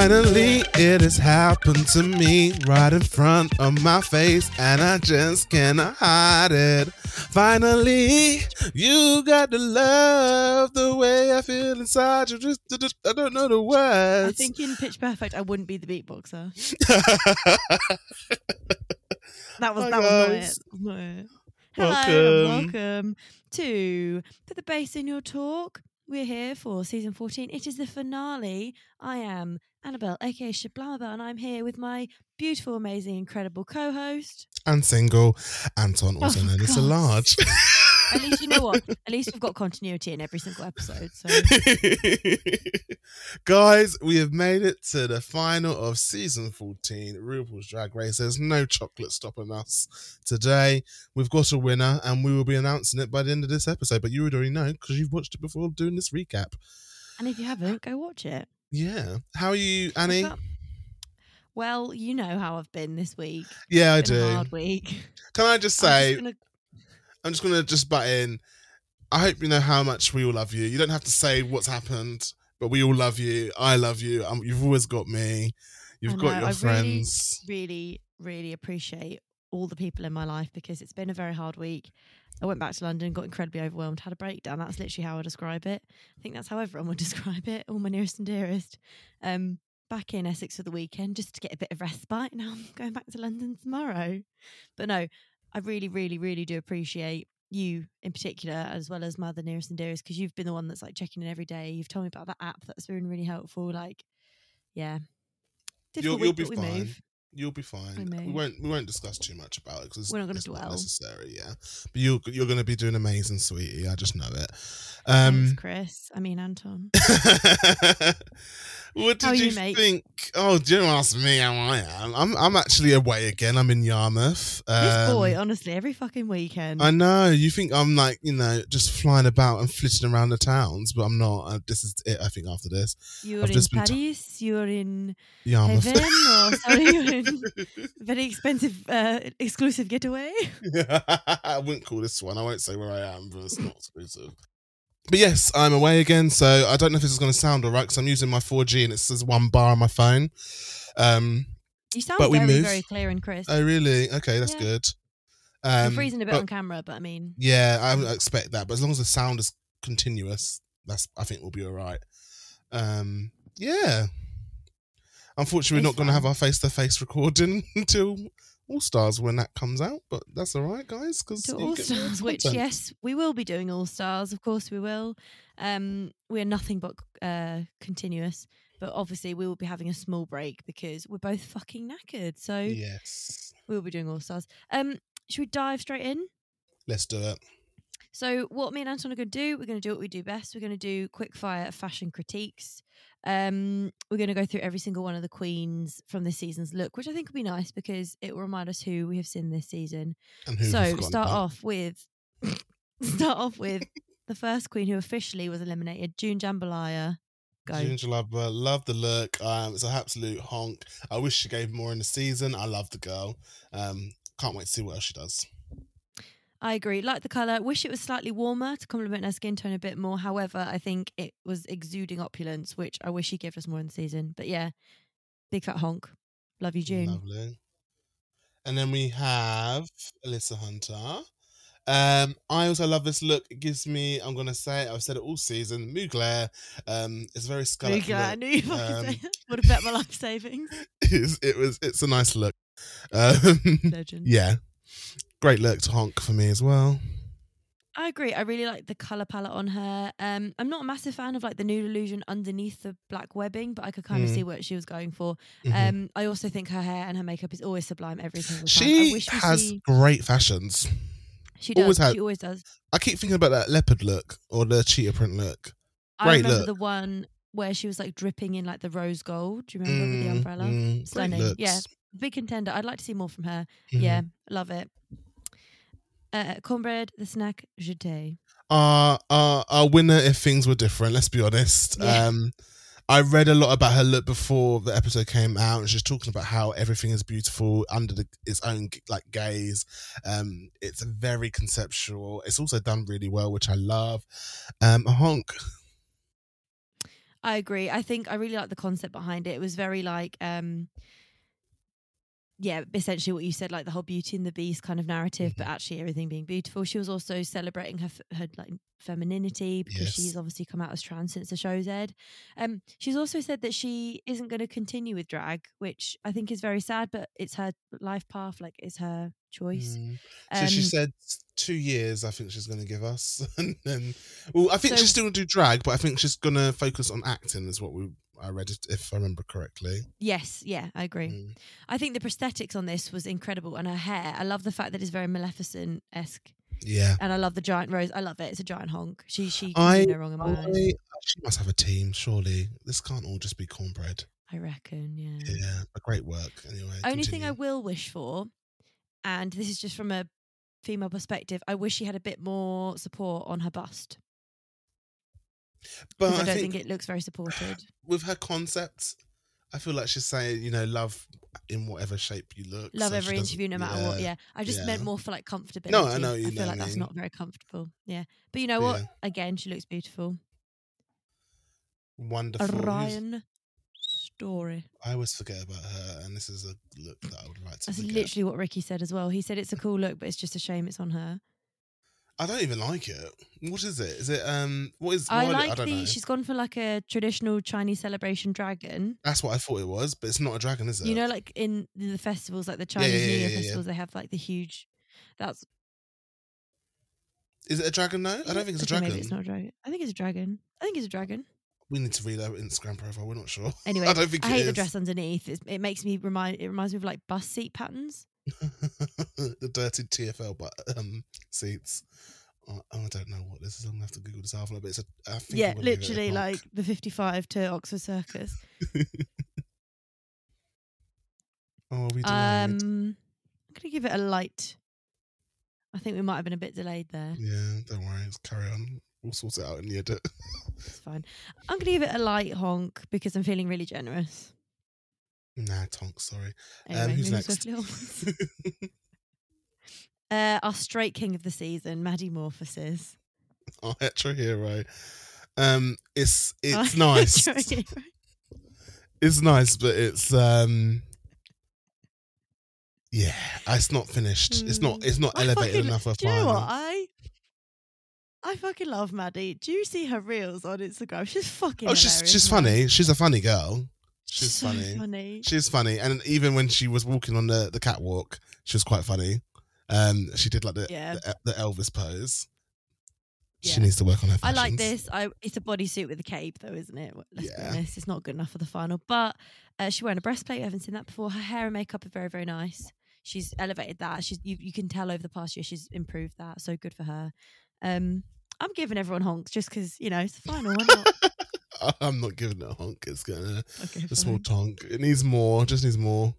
Finally, it has happened to me right in front of my face, and I just cannot hide it. Finally, you got to love the way I feel inside. You just, I don't know the words. I think in Pitch Perfect, I wouldn't be the beatboxer. That was Hi, that was not guys. it. Not it. Hello, Welcome. welcome to Put the Bass in Your Talk. We're here for season 14. It is the finale. I am Annabelle, aka Shablamabelle, and I'm here with my beautiful, amazing, incredible co host. and single, Anton, oh, also Oh, known as a large. At least you know what? At least we've got continuity in every single episode. So Guys, we have made it to the final of season 14, RuPaul's Drag Race. There's no chocolate stopping us today. We've got a winner, and we will be announcing it by the end of this episode. But you would already know because you've watched it before doing this recap. And if you haven't, go watch it. Yeah. How are you, Annie? Well, you know how I've been this week. Yeah, I do. hard week. Can I just say, I'm just gonna just butt in. I hope you know how much we all love you. You don't have to say what's happened, but we all love you. I love you. Um, you've always got me. You've got your I really- friends. really, really appreciate all the people in my life because it's been a very hard week. I went back to London, got incredibly overwhelmed, had a breakdown. That's literally how I describe it. I think that's how everyone would describe it. All my nearest and dearest. Um, back in Essex for the weekend just to get a bit of respite. Now I'm going back to London tomorrow. But no, I really, really, really do appreciate you in particular, as well as my other nearest and dearest, because you've been the one that's like checking in every day. You've told me about that app that's been really helpful. Like, yeah. You'll, you'll week, be fine. move. You'll be fine. We won't. We won't discuss too much about it because We're not it's not dwell. necessary. Yeah, but you're you're going to be doing amazing, sweetie. I just know it. Thanks, Um, Chris. I mean, Anton. what did How you, you, think? Oh, don't ask me how I am. I'm I'm actually away again. I'm in Yarmouth. this Um, boy, honestly, every fucking weekend. I know. You think I'm like, you know, just flying about and flitting around the towns, but I'm not. Uh, this is it, I think, after this. you're I've in been t- Paris, you're in Yarmouth. heaven, or sorry, very expensive, uh, exclusive getaway. I wouldn't call this one. I won't say where I am, but it's not exclusive. But yes, I'm away again, so I don't know if this is going to sound alright because I'm using my 4G and it says one bar on my phone. Um, You sound But we very, move. very clear and crisp. oh really? Okay, that's Yeah. good. Um, freezing a bit but- on camera, but I mean, Yeah, I expect that, but as long as the sound is continuous, that's I think we'll be all right. Um, yeah. Unfortunately, we're not going to have our face-to-face recording until All Stars when that comes out, but that's all right, guys. Because All Stars, which yes, we will be doing All Stars. Of course, we will. Um, we're nothing but uh, continuous, but obviously, we will be having a small break because we're both fucking knackered. So Yes, we will be doing All Stars. Um, should we dive straight in? let's do it. So, what me and Anton are going to do, we're going to do what we do best. We're going to do quick fire fashion critiques. Um, we're going to go through every single one of the queens from this season's look, which I think will be nice because it will remind us who we have seen this season. So, start off with start off with the first queen who officially was eliminated, June Jambalaya. Go. Ginger Lover, love the look. Um, it's an absolute honk. I wish she gave more in the season. I love the girl. Um, can't wait to see what else she does. I agree. Like the colour. Wish it was slightly warmer to complement her skin tone a bit more. However, I think it was exuding opulence, which I wish he gave us more in the season. But yeah, big fat honk. Love you, June. Lovely. And then we have Alyssa Hunter. Um, I also love this look. It gives me, I'm gonna say, it, I've said it all season. Mugler. Um, it's very scallop. Mugler, I knew you were Um, say. Would have bet my life savings. It's, it was. It's a nice look. Um, Legend. yeah, great look to honk for me as well. I agree. I really like the color palette on her. Um, I'm not a massive fan of like the nude illusion underneath the black webbing, but I could kind of Mm. see what she was going for. Mhm. Um, I also think her hair and her makeup is always sublime every single time. I she has see- great fashions. she does. always had- She always does. I keep thinking about that leopard look or the cheetah print look. I Great remember look. the one where she was like dripping in like the rose gold. Do you remember with the Mm, umbrella? mm, Stunning. Yeah. Big contender. I'd like to see more from her. Mhm. Yeah, love it. Uh, Kornbread, the snack, jeté. our our our winner if things were different let's be honest Yeah. um i read a lot about her look before the episode came out and she's talking about how everything is beautiful under the, its own like gaze um it's very conceptual it's also done really well which i love um a honk I agree. I think I really like the concept behind it. It was very like, um, yeah, essentially what you said, like the whole Beauty and the Beast kind of narrative, but actually everything being beautiful. She was also celebrating her her like femininity because Yes. she's obviously come out as trans since the show's aired. Um, she's also said that she isn't going to continue with drag, which I think is very sad, but it's her life path, like it's her choice. Mm. so she Um, said two years i think she's going to give us and then well i think So- she's still going to do drag but i think she's going to focus on acting is what we i read it if i remember correctly Yes, yeah, I agree. Mm. I think the prosthetics on this was incredible, and her hair. I love the fact that it's very Maleficent esque, yeah and I love the giant rose. I love it. It's a giant honk. She she I, no wrong in my eyes. She must have a team, surely. This can't all just be Kornbread. I reckon. Yeah. Yeah, but great work anyway. Only thing I will wish for, and this is just from a female perspective, I wish she had a bit more support on her bust but I I don't think, think, it looks very supported. with her concept, I feel like she's saying, you know, love in whatever shape you look. Love so every interview, no matter what. Yeah, I just meant more for like comfortability. No, I know you I feel what like that's mean. not very comfortable. Yeah, but you know what? Yeah. Again, she looks beautiful. Wonderful. Orion Story. I always forget about her, and this is a look that I would like to That's forget. literally what Ricky said as well. He said it's a cool look, but it's just a shame it's on her. I don't even like it. What is it? Is it um? What is? I like I don't the. know. She's gone for like a traditional Chinese celebration dragon. That's what I thought it was, but it's not a dragon, is it? You know, like in the festivals, like the Yeah, yeah, Chinese yeah, New Year yeah, yeah. festivals, they have like the huge. That's. is it a dragon? No, I don't think it's a okay, dragon. Maybe it's not a dragon. I think it's a dragon. I think it's a dragon. We need to read our Instagram profile. We're not sure. Anyway, I don't think I hate the dress underneath. It's, it makes me remind. It reminds me of like bus seat patterns. the dirty TFL but um seats. Oh, I don't know what this is. I'm gonna have to Google this after, but it's a. I think Yeah, I'm gonna give it literally like the fifty-five to Oxford Circus. oh, are we delayed? Um, I'm gonna give it a light. I think we might have been a bit delayed there. yeah, don't worry. Let's carry on. We'll sort it out in the edit. It's fine. I'm gonna give it a light honk because I'm feeling really generous. Nah, Tonk. Sorry. Anyway, um, who's next? uh, our straight king of the season, Maddie Morphosis. Our hetero hero. Um, it's it's Our nice. it's nice, but it's um. Yeah, it's not finished. It's not. Mm. It's not I elevated fucking- enough Do you know what I? I fucking love Maddie. Do you see her reels on Instagram? She's fucking. Oh, she's she's man. funny. She's a funny girl. She's So funny. funny. She's funny, and even when she was walking on the, the catwalk, she was quite funny. Um, she did like the Yeah. the, the Elvis pose. She Yeah. needs to work on her. I like this. I it's a bodysuit with a cape, though, isn't it? Let's Yeah. be honest, it's not good enough for the final. But uh, she's wearing a breastplate. I haven't seen that before. Her hair and makeup are very, very nice. She's elevated that. She's you, you can tell over the past year she's improved that. So good for her. Um, I'm giving everyone honks just because you know it's the final. Why not? I'm not giving it a honk. It's gonna Okay, a small tonk. It needs more. Just needs more.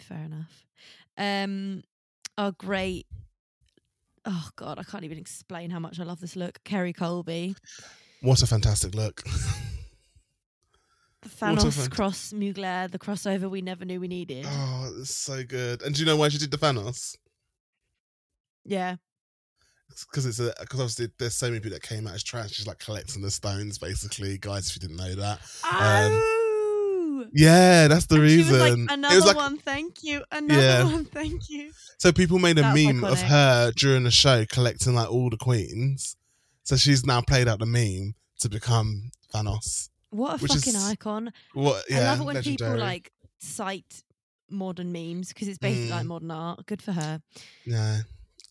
fair enough. Um, oh great. Oh god, I can't even explain how much I love this look. Kerri Colby, What a fantastic look. Thanos fant- cross Mugler, the crossover we never knew we needed. oh, it's so good. And do you know why she did the Thanos? Yeah. Because it's a because obviously there's so many people that came out as trans. She's like collecting the stones, basically, guys. If you didn't know that, Oh. yeah, that's the And reason. was like, another was like one, thank you. Another Yeah. one, thank you. So people made a That was meme of her during the show collecting like all the queens. So she's now played out the meme to become Thanos. What a fucking is- icon. What? Yeah, I love it when legendary. people like cite modern memes because it's basically Mm. like modern art. Good for her. Yeah,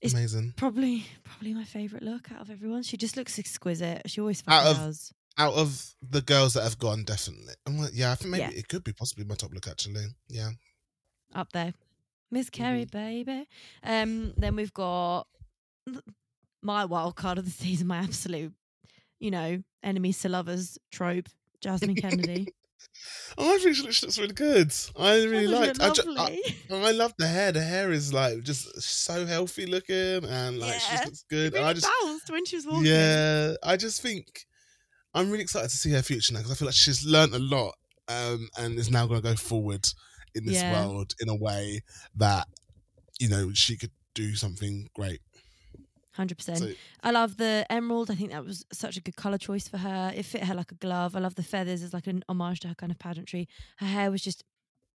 It's amazing. Probably, probably my favorite look out of everyone. She just looks exquisite. She always Out of- does. Out of the girls that have gone, definitely. Like, yeah, I think maybe Yeah. it could be possibly my top look actually. Yeah. Up there, Miss Kerri, Mm-hmm. baby. Um, then we've got my wild card of the season. My absolute you know, enemies to lovers trope, Jasmine Kennedy. Oh, I think she looks, really good. I really liked. I, ju- I. I love the hair. The hair is like just so healthy looking, and like she Yeah, just looks good. It and I just bounced when she was walking. Yeah, I just think I'm really excited to see her future now because I feel like she's learned a lot um, and is now going to go forward in this Yeah. world in a way that you know she could do something great. Hundred percent. I love the emerald. I think that was such a good color choice for her. It fit her like a glove. I love the feathers as like an homage to her kind of pageantry. Her hair was just,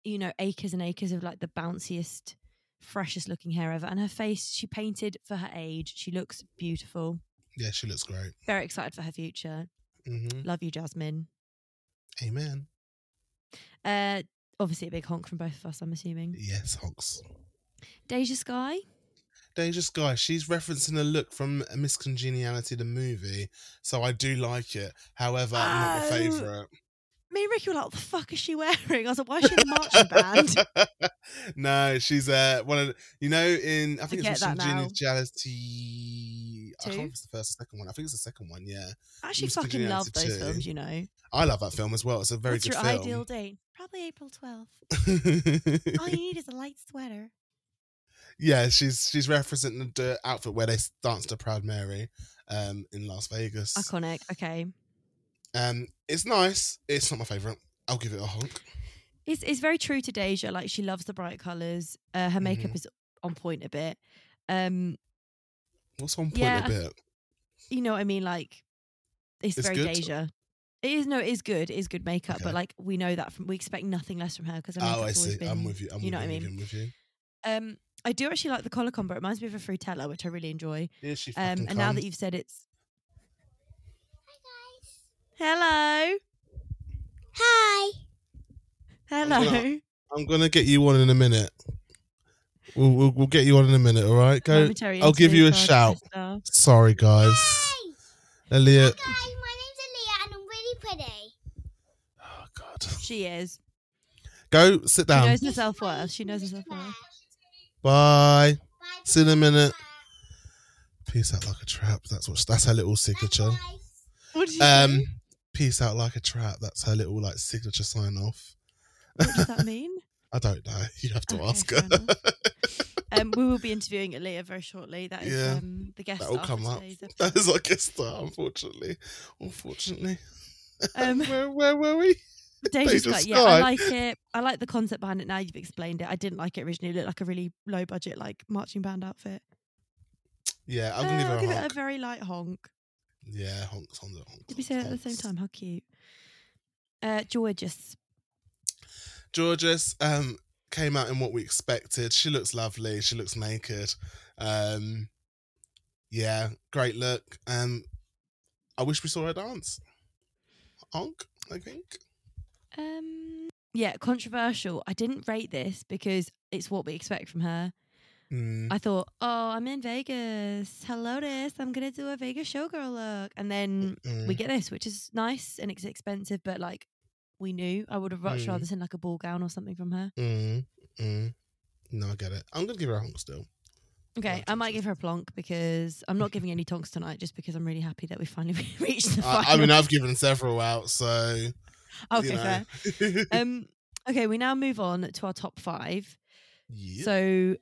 you know, acres and acres of like the bounciest, freshest looking hair ever. And her face, she painted for her age. She looks beautiful. yeah, she looks great. Very excited for her future. hmm Love you, Jasmine. Amen. Uh, obviously a big honk from both of us. I'm assuming. Yes, Honks. Deja Skye. Deja Skye, she's referencing a look from Miss Congeniality, the movie, so I do like it. However, not my Oh. favourite. Me and Ricky were like, "What the fuck is she wearing?" I was like, "Why is she in the marching band?" no, she's uh one of the, you know in I think Forget it's that Miss now. Congeniality. I can't it's the first or second one. I think it's the second one. Yeah, I actually Miss fucking love those too. films. You know. I love that film as well. It's a very What's good your film. ideal date? Probably April 12th. All you need is a light sweater. Yeah, she's she's representing the outfit where they danced to Proud Mary um in Las Vegas. Iconic. Okay. Um, it's nice. It's not my favorite. I'll give it a honk. It's it's very true to Deja. Like she loves the bright colours. Uh, her makeup Mhm. is on point a bit. Um, What's on point Yeah, a bit? you know what I mean? Like it's, It's very good? Deja. It is no, it is good. It is good makeup, Okay. but like we know that from we expect nothing less from her because Oh, I always see. been. I'm with you. I'm you know with what I you. mean? I'm with you. Um, I do actually like the collar combo. It reminds me of a Fruittella, which I really enjoy. Here she Um, fucking and now that you've said it's. Hello. Hi. Hello. gonna- I'm gonna get you on in a minute. We'll we'll, we'll get you on in a minute. All right, go. I'll give you a shout. guest star. Sorry, guys. Hi. Elliot. Guys, my name's Aaliyah and I'm really pretty. Oh God. She is. Go sit down. She knows herself well. She knows her self worth. Bye. Bye. See you in a minute. Peace out like a trap. That's what. That's her little signature. Bye. What did you Um, say? peace out like a trap. That's her little like signature sign off. What does that mean? I don't know. You have to Okay, ask her. enough. Um, we will be interviewing Aaliyah very shortly. That is Yeah, um, the guest That'll come up. today's That episode. is our guest star, unfortunately. Unfortunately. Um, where where were we? Deja Deja Scott, yeah, I like it. I like the concept behind it. Now you've explained it. I didn't like it originally. It looked like a really low budget, like marching band outfit. Yeah, I'm Uh, gonna give her I'll a give honk. it a very light honk. Yeah, honks on the honks. Did we say that at the same time? How cute. Uh, gorgeous. Jorgeous um came out in what we expected. She looks lovely. She looks naked. Um yeah, great look. Um I wish we saw her dance. Honk, I think. Um, yeah, controversial. I didn't rate this because it's what we expect from her. Mm, I thought, oh, I'm in Vegas. Hello, this. I'm gonna do a Vegas showgirl look, and then mm. we get this, which is nice and it's expensive, but like we knew. I would have much Mm. rather seen like a ball gown or something from her. Mm, mm. No, I get it. I'm gonna give her a honk still. Okay, Like I might give her a plonk because I'm not giving any tonks tonight, just because I'm really happy that we finally reached the I, final. I mean, I've given several out, so okay, you know. fair. Um, okay, we now move on to our top five. yeah. So,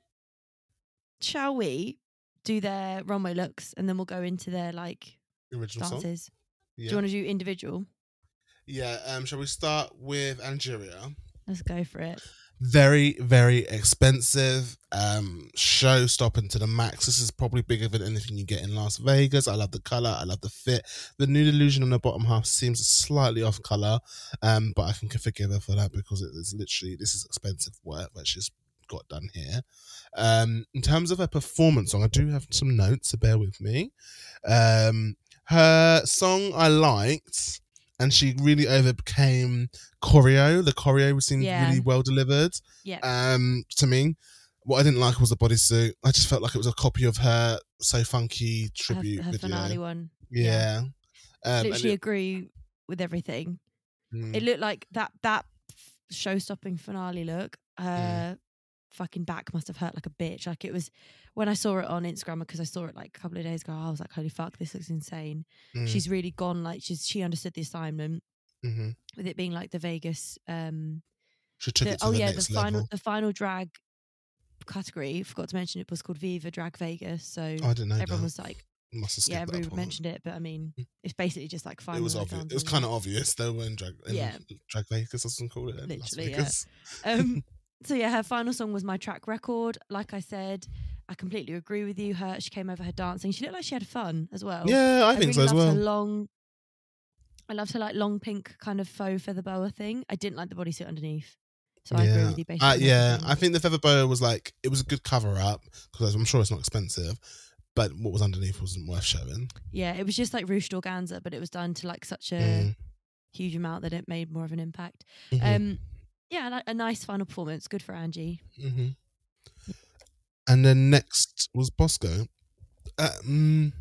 shall we do their runway looks and then we'll go into their like original dances? Do you want to do individual? yeah. Um, shall we start with Angeria? Let's go for it. Very very expensive um show stopping to the max. This is probably bigger than anything you get in las vegas. I love the color. I love the fit. The nude illusion on the bottom half seems slightly off color um but i can forgive her for that because it is literally this is expensive work that she's got done here. Um in terms of her performance song i do have some notes so bear with me. Um her song i liked and she really overcame choreo. The choreo seemed Yeah. really well delivered. Yeah. Um, to me, what I didn't like was the bodysuit. I just felt like it was a copy of her "So Funky" tribute her video. finale one. Yeah. Um, and Literally it- agree with everything. mm, It looked like that that show stopping finale look. Uh, fucking back must have hurt like a bitch. Like it was when I saw it on Instagram because I saw it like a couple of days ago. I was like, holy fuck, this looks insane. Mm, She's really gone like she's she understood the assignment mhm. with it being like the Vegas. um She took the- it to oh the yeah, the next final level. the final drag category. Forgot to mention it was called Viva Drag Vegas. So I didn't know everyone that. was like, yeah, everyone mentioned it, but I mean, Mm. it's basically just like final. It was obvious. It was kind of obvious. They were in drag. In Yeah. Drag Vegas, as some call it. Literally, yeah. Um, so yeah, her final song was my track record. Like I said, I completely agree with you. Her she came over her dancing. She looked like she had fun as well. Yeah, I, think really so as well. Her long, I loved her like long pink kind of faux feather boa thing. I didn't like the bodysuit underneath. So I agree with you basically. Uh, yeah. I think the feather boa was like it was a good cover up because I'm sure it's not expensive, but what was underneath wasn't worth showing. yeah, it was just like ruched organza, but it was done to like such a Mm, huge amount that it made more of an impact. mhm, Um, yeah, like a nice final performance. Good for Angie. mhm. And then next was Bosco. Uh, mm,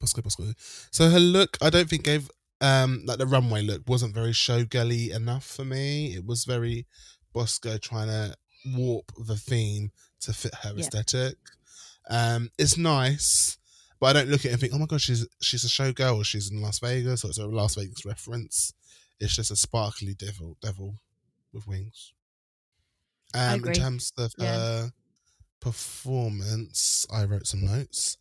Bosco, Bosco. So her look, I don't think gave um like the runway look wasn't very showgirly enough for me. It was very Bosco trying to warp the theme to fit her Yeah. aesthetic. Um, it's nice, but I don't look at it and think, oh my god, she's she's a showgirl, or she's in Las Vegas, or it's a Las Vegas reference. It's just a sparkly devil, devil with wings. Um, in terms of Yeah. her performance, I wrote some notes.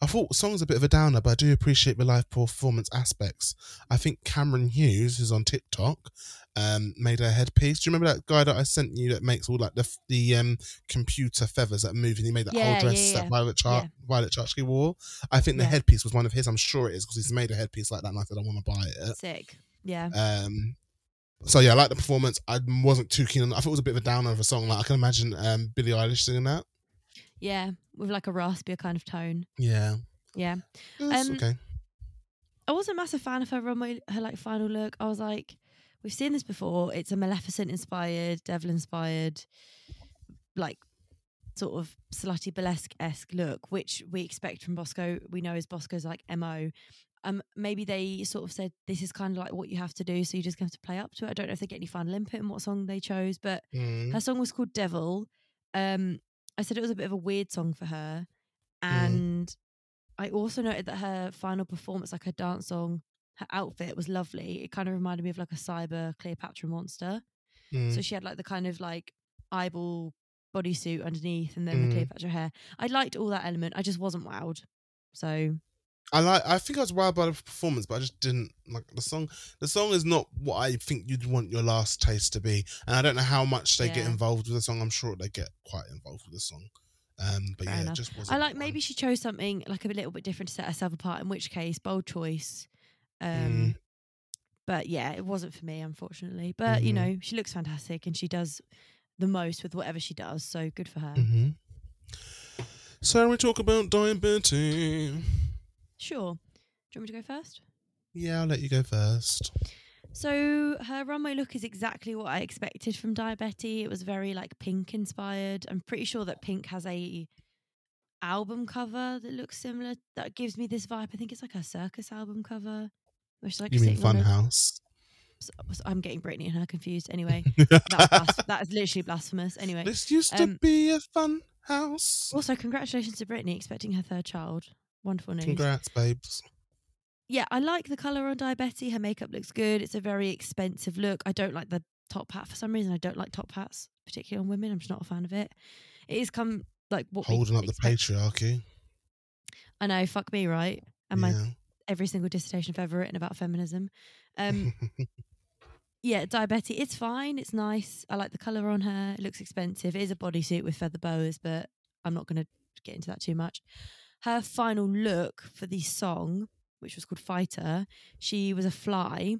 I thought the song's a bit of a downer, but I do appreciate the live performance aspects. I think Cameron Hughes, who's on TikTok, um, made a headpiece. Do you remember that guy that I sent you that makes all like the the um computer feathers that move, and he made that Yeah, whole dress yeah, that Violet Char- Yeah. Violet Chachki wore? I think the headpiece was one of his. I'm sure it is because he's made a headpiece like that, and I said I want to buy it. Sick. Yeah. Um, so yeah, I like the performance. I wasn't too keen on. I thought it was a bit of a downer of a song. Like I can imagine um Billie Eilish singing that. Yeah. With like a raspier kind of tone. Yeah, Yeah. Um, okay. I wasn't a massive fan of her runway, her like final look. I was like, we've seen this before. It's a Maleficent inspired, Devil inspired, like sort of slutty burlesque esque look, which we expect from Bosco. We know is Bosco's like mo. Um, maybe they sort of said this is kind of like what you have to do, so you just have to play up to it. I don't know if they get any final input in what song they chose, but Mm. her song was called Devil. Um, I said it was a bit of a weird song for her. Mm. And I also noted that her final performance, like her dance song, her outfit was lovely. It kind of reminded me of like a cyber Cleopatra monster. Mm. So she had like the kind of like eyeball bodysuit underneath and then the Mm. Cleopatra hair. I liked all that element. I just wasn't wowed. So I like. I think I was wild by the performance, but I just didn't like the song. The song is not what I think you'd want your last taste to be, and I don't know how much they get involved with the song. I'm sure they get quite involved with the song. Um, but Fair yeah, enough. it just wasn't. I like maybe she chose something like a little bit different to set herself apart, in which case, bold choice. Um, Mm. But yeah, it wasn't for me, unfortunately. But you Mhm. know, she looks fantastic and she does the most with whatever she does. So good for her. Mhm. So we talk about diabetes. Sure. Do you want me to go first? Yeah, I'll let you go first. So her runway look is exactly what I expected from Daya Betty. It was very like pink inspired. I'm pretty sure that Pink has a album cover that looks similar. That gives me this vibe. I think it's like a circus album cover. Which like you mean sitting on a- Funhouse? s- s- I'm getting Britney and her confused. Anyway, that's blas- that is literally blasphemous. Anyway, this used to um, be a fun house. also congratulations to Britney expecting her third child. Wonderful news. Congrats, babes. yeah, I like the color on Daya Betty. Her makeup looks good. It's a very expensive look. I don't like the top hat for some reason. I don't like top hats, particularly on women. I'm just not a fan of it. It is come like what Holding up the patriarchy. I know, fuck me, right? And my every single dissertation I've ever written about feminism. Um, yeah, Daya Betty. It's fine. It's nice. I like the color on her. It looks expensive. It is a bodysuit with feather boas, but I'm not going to get into that too much. Her final look for the song, which was called Fighter, she was a fly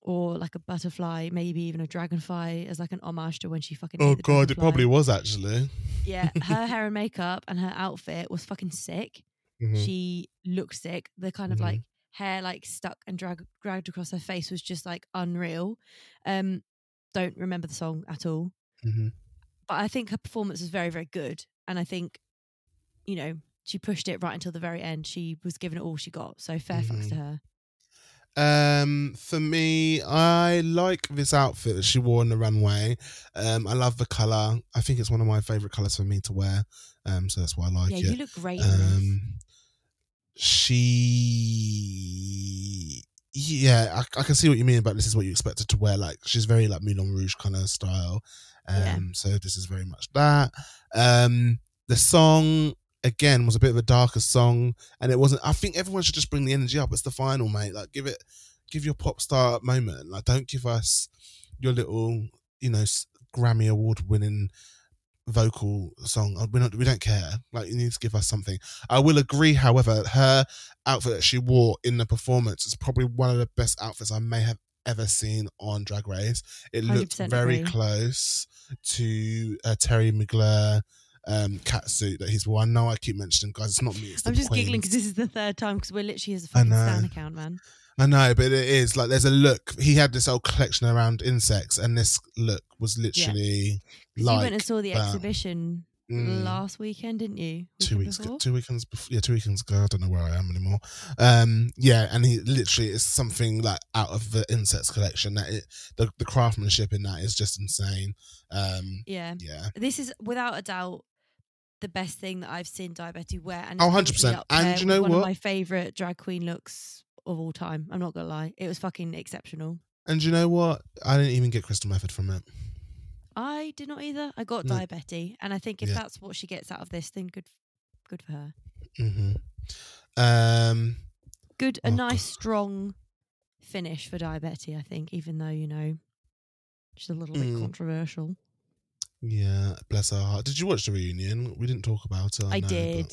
or like a butterfly, maybe even a dragonfly, as like an homage to when she fucking. oh god, it probably was actually. Yeah, her hair and makeup and her outfit was fucking sick. Mhm. She looked sick. The kind of Mhm. like hair like stuck and drag- dragged across her face was just like unreal. Um, don't remember the song at all, Mhm. but I think her performance was very very good, and I think, you know, she pushed it right until the very end. She was giving it all she got. So fair fucks to Mhm. her. Um, for me, I like this outfit that she wore on the runway. Um, I love the color. I think it's one of my favorite colors for me to wear. Um, so that's why I like yeah, it. you look great. Um, she, yeah, I, I can see what you mean about this is what you expected to wear. Like she's very like Moulin Rouge kind of style. Um, Yeah. so this is very much that. Um, the song again was a bit of a darker song, and it wasn't. I think everyone should just bring the energy up. It's the final, mate. Like give it, give your pop star moment. Like don't give us your little, you know, Grammy award winning vocal song. Uh, We don't, we don't care. Like you need to give us something. I will agree, however, her outfit that she wore in the performance is probably one of the best outfits I may have ever seen on Drag Race. It looked very agree. close to uh, Thierry Mugler um cat suit that he's worn. I know I keep mentioning guys, it's not me. It's I'm just giggling because this is the third time because we're literally as fucking. Stan account, man. I know, but it is like there's a look. He had this whole collection around insects, and this look was literally 'Cause like you went and saw the that. exhibition Mm. last weekend, didn't you? two weeks ago, before? two weekends before, yeah two weekends ago i don't know where i am anymore um yeah and he literally is something like out of the insects collection that it the, the craftsmanship in that is just insane um Yeah. yeah This is without a doubt the best thing that I've seen Daya Betty wear. And Oh, 100%. And you know one what? of my favourite drag queen looks of all time. I'm not gonna lie. It was fucking exceptional. and you know what i didn't even get Crystal Methyd from it I did not either. I got No. Daya Betty. And I think if Yeah. that's what she gets out of this, then good good for her. Mm-hmm. um Good a Oh, nice God. strong finish for Daya Betty, I think, even though, you know, she's a little bit Mm. controversial. Yeah bless her heart did you watch the reunion we didn't talk about it I, know, did.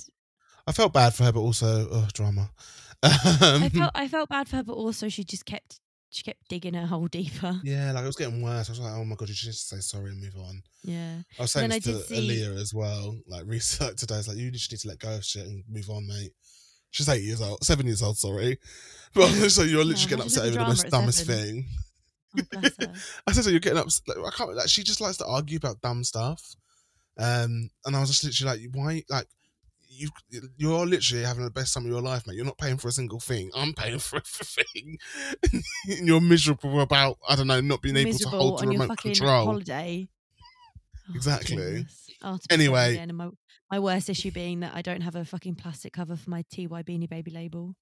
i felt bad for her but also oh drama I um, felt I felt bad for her, but also she just kept she kept digging her hole deeper. yeah like it was getting worse i was like oh my god you should just say sorry and move on Yeah. I was saying this I to see- Aaliyah as well. Like research today, it's like you just need to let go of shit and move on, mate. She's eight years old, seven years old, sorry. But so you're literally Yeah, getting upset over the most dumbest thing. Oh, bless her. I said, so you're getting upset. Like, I can't. Like, she just likes to argue about dumb stuff. Um, and I was just literally like, why? Like, you you're literally having the best time of your life, mate. You're not paying for a single thing. I'm paying for everything. and you're miserable about I don't know not being able to hold the on your remote control. holiday. Oh, Exactly. Oh, Anyway. again, my my worst issue being that I don't have a fucking plastic cover for my TY Beanie Baby label.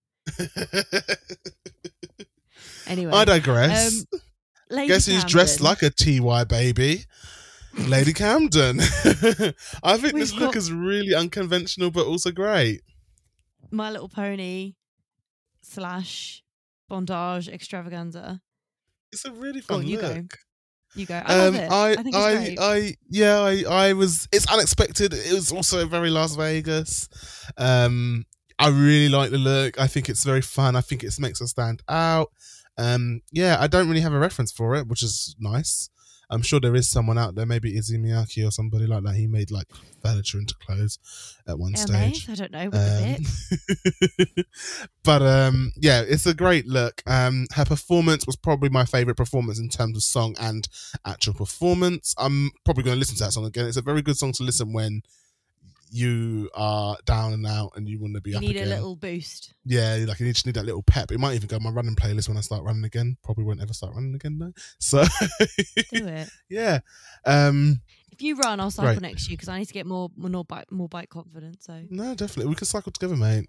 Anyway, I digress. um, Lady Guess who's dressed like a TY baby? Lady Camden. I think We've this look got- is really unconventional, but also great. My Little Pony slash bondage extravaganza. It's a really fun on, you go. look. You go. I love Um, it. I, I, think it's I, great. I, yeah, I, I was. It's unexpected. It was also very Las Vegas. Um, I really like the look. I think it's very fun. I think it makes us stand out. Um, yeah, I don't really have a reference for it, which is nice. I'm sure there is someone out there, maybe Issey Miyake or somebody like that. He made like furniture into clothes at one stage. I don't know. With. Um, but um, yeah, it's a great look. Um, her performance was probably my favorite performance in terms of song and actual performance. I'm probably going to listen to that song again. It's a very good song to listen when you are down and out and you want to be up. You up need again. a little boost. Yeah, like you just need that little pep. It might even go on my running playlist when I start running again. Probably won't ever start running again though. So Do it. yeah, um, If you run, I'll cycle Right. next to you because I need to get more more bike more bike confidence. So no, definitely we can cycle together, mate.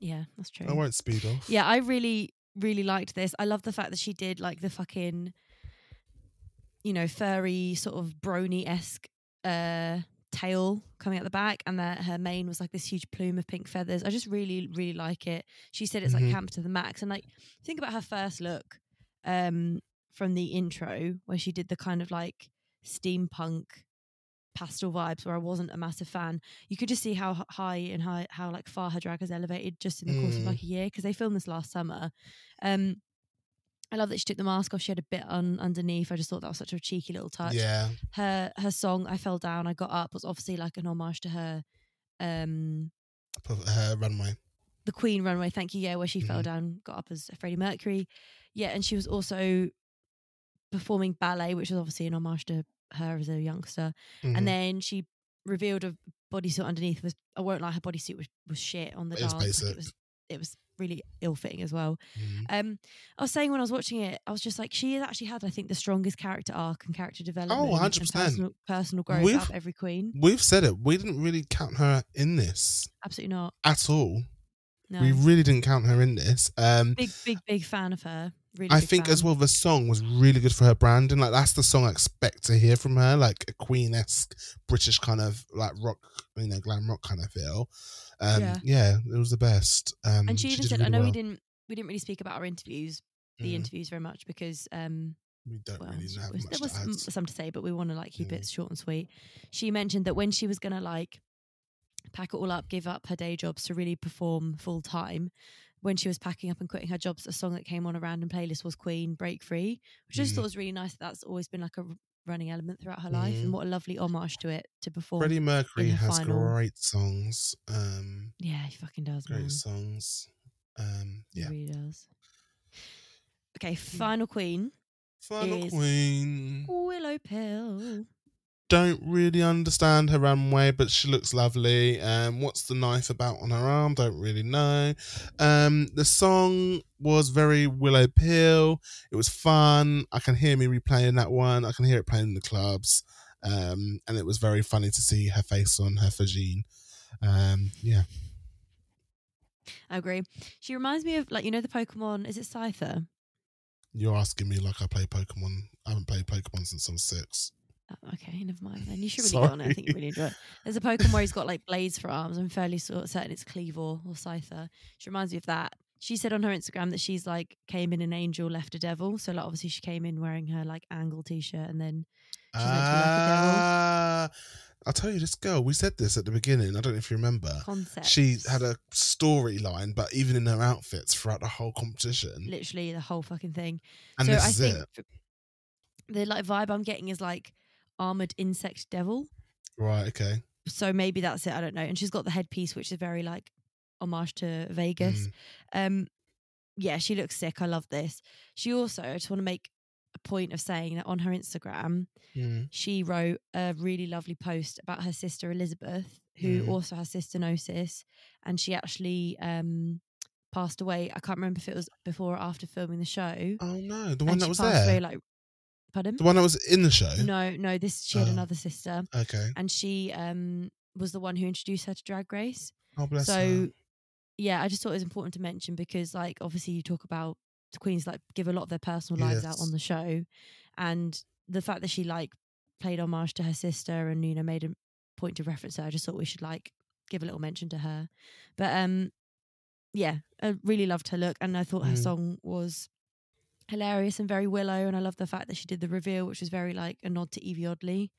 yeah, that's true. I won't speed off. Yeah, I really, really liked this. I love the fact that she did like the fucking, you know, furry sort of brony esque uh, tail coming out the back, and that her mane was like this huge plume of pink feathers. I just really, really like it. She said it's Mhm. like camp to the max, and like think about her first look um, from the intro where she did the kind of like steampunk pastel vibes where I wasn't a massive fan. You could just see how high and high, how like far her drag has elevated just in the course of Mm. like a year because they filmed this last summer. Um, I love that she took the mask off. She had a bit on underneath. I just thought that was such a cheeky little touch. Yeah, Her her song "I Fell Down, I Got Up" was obviously like an homage to her, um, her runway. the Queen runway. Thank you, yeah, where she fell Mhm. down, got up as Freddie Mercury. Yeah, and she was also performing ballet, which was obviously an homage to her as a youngster. Mhm. and then she revealed a bodysuit underneath was I won't lie her bodysuit was, was shit on the It was dance like basic. it was it was really ill-fitting as well. Mm. Um, I was saying when I was watching it, I was just like, she has actually had, I think, the strongest character arc and character development. and 100%. Personal, personal growth We've- out of every queen. We've said it. We didn't really count her in this Absolutely not. at all. No. We really didn't count her in this. Um, big, big, big fan of her. Really I think fan. as well the song was really good for her branding. Like that's the song I expect to hear from her, like a Queen esque British kind of like rock, you know, glam rock kind of feel. Um, yeah. Yeah. it was the best. Um, And she, even said, really I know well. we didn't we didn't really speak about our interviews, the Mm, interviews very much because um we don't well, really have there was to some, some to say, but we want to like keep Mm. it short and sweet. She mentioned that when she was gonna like pack it all up, give up her day jobs to really perform full time. When she was packing up and quitting her jobs, a song that came on a random playlist was Queen "Break Free," which I just thought was really nice. That that's always been like a running element throughout her life, Mhm. and what a lovely homage to it to perform. Freddie Mercury has final- great songs. Um, yeah, he fucking does, great man. songs. Um, He yeah. really does. Okay, final queen, Final Queen. Willow Pill. Don't really understand her runway, but she looks lovely. Um, what's the knife about on her arm? Don't really know. Um, the song was very Willow Pill. It was fun. I can hear me replaying that one. I can hear it playing in the clubs. Um, and it was very funny to see her face on her vagine. Um, yeah. I agree. She reminds me of like you know the Pokemon. Is it Scyther? You're asking me like I play Pokemon. I haven't played Pokemon since I was six. Oh, okay, never mind. Then you should really go on it. I think you Sorry. really enjoy it. There's a Pokemon where he's got like blades for arms. I'm fairly sort certain it's Kleavor or Scyther. She reminds me of that. She said on her Instagram that she's like came in an angel, left a devil. So like obviously she came in wearing her like angle t-shirt and then She's meant to be like a. Ah, I'll tell you, this girl, we said this at the beginning. I don't know if you remember. concept. She had a storyline, but even in her outfits throughout the whole competition. literally the whole fucking thing. And so this I is think it. the like vibe I'm getting is like armored insect devil. Right, okay. So maybe that's it. I don't know. And she's got the headpiece, which is very like homage to Vegas. Mm. Um, yeah, she looks sick. I love this. She also, I just want to make a point of saying that on her Instagram, Mm. she wrote a really lovely post about her sister Elizabeth, who Mm. also has cystinosis, and she actually um passed away. I can't remember if it was before or after filming the show. Oh no, the one and that she was passed there. away like, pardon? the one that was in the show. No, no. This she had Oh. another sister, Okay. and she um was the one who introduced her to Drag Race. Oh bless so her. yeah, I just thought it was important to mention because like obviously you talk about the queens like give a lot of their personal lives out Yes. on the show, and the fact that she like played homage to her sister and you know made a point to reference her, I just thought we should like give a little mention to her. But um, yeah, I really loved her look, and I thought her Mm. song was hilarious and very Willow, and I love the fact that she did the reveal, which was very like a nod to Yvie Oddly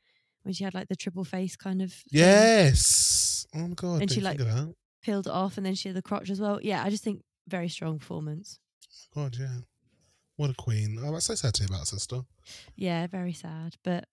when she had like the triple face kind of thing Yes. Oh my god. And she, like- peeled it off, and then she had the crotch as well. Yeah, I just think very strong performance. Oh God, yeah. What a queen. Oh, that's so sad to hear about her sister. Yeah, very sad. But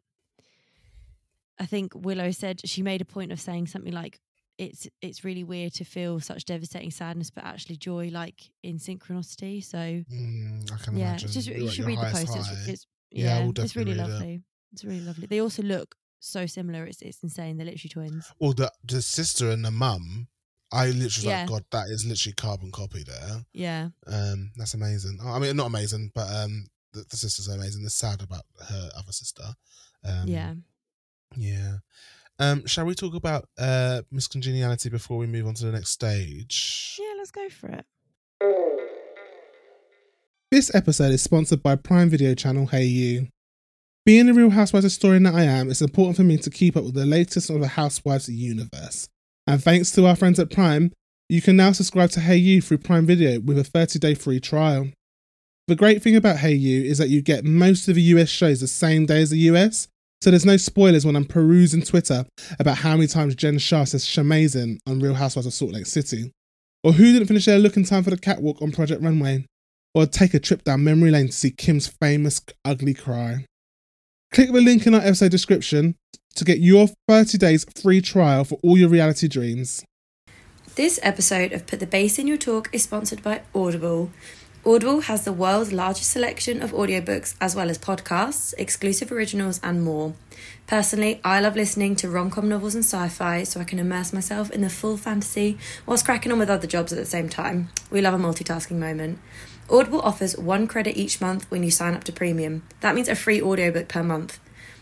I think Willow said she made a point of saying something like, "It's it's really weird to feel such devastating sadness, but actually joy, like in synchronicity." So Mm, I can yeah, imagine. it's just You're you should read the post. It's, it's Yeah, yeah, it's really read it. lovely. It's really lovely. They also look so similar. It's it's insane. They're literally twins. Well, the the sister and the mum, I literally Yeah. like, God, that is literally carbon copy there. Yeah, Um, that's amazing. Oh, I mean, not amazing, but um, the, the sister's amazing. It's sad about her other sister. Um, yeah. yeah. Um, shall we talk about uh Miss Congeniality before we move on to the next stage? Yeah, let's go for it. This episode is sponsored by Prime Video channel hayu. Being a Real Housewives historian that I am, it's important for me to keep up with the latest of the Housewives universe. And thanks to our friends at Prime, you can now subscribe to hayu through Prime Video with a 30 day free trial. The great thing about hayu is that you get most of the US shows the same day as the US, so there's no spoilers when I'm perusing Twitter about how many times Jen Shah says Shamazin on Real Housewives of Salt Lake City, or who didn't finish their look in time for the catwalk on Project Runway or take a trip down memory lane to see Kim's famous ugly cry. Click the link in our episode description to get your 30 days free trial for all your reality dreams. This episode of Put the Bass in Your Talk is sponsored by Audible. Audible has the world's largest selection of audiobooks as well as podcasts, exclusive originals, and more. Personally, I love listening to rom com novels and sci fi so I can immerse myself in the full fantasy whilst cracking on with other jobs at the same time. We love a multitasking moment. Audible offers one credit each month when you sign up to premium. That means a free audiobook per month.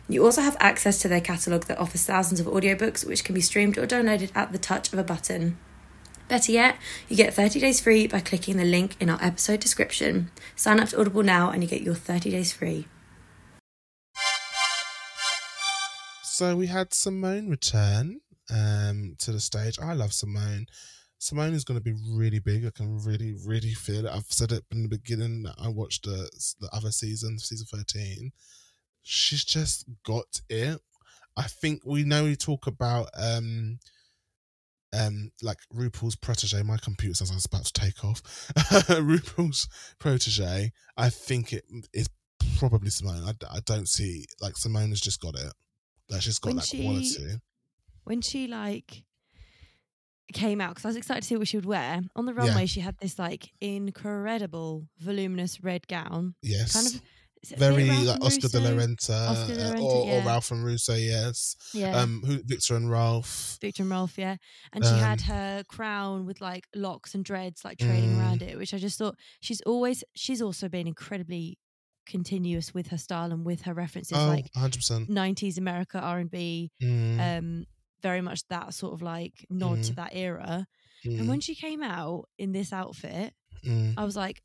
You also have access to their catalogue that offers thousands of audiobooks which can be streamed or downloaded at the touch of a button. Better yet, you get 30 days free by clicking the link in our episode description. Sign up to Audible now and you get your 30 days free. So we had Symone return um, to the stage. I love Symone. Symone is going to be really big. I can really, really feel it. I've said it in the beginning. I watched the, the other season, season 13. She's just got it. I think we know we talk about um um like RuPaul's protege. My computer says I was about to take off. RuPaul's protege. I think it is probably Symone. I, I don't see like Symone has just got it. Like she's got When that she- quality. When she like came out, because I was excited to see what she would wear, on the Yeah. runway she had this like incredible voluminous red gown. Yes. Kind of very like and Oscar de la Renta, Oscar de la uh, Renta, or, or yeah. Ralph and Russo, yes. Yeah. Um, who Victor and Ralph. Victor and Ralph, yeah. And she had Um, her crown with like locks and dreads like trailing Mm. around it, which I just thought she's always she's also been incredibly continuous with her style and with her references Oh, like 100 percent. 90s America R&B, Mm, um very much that sort of like nod to Mm. that era. mm, And when she came out in this outfit, mm, I was like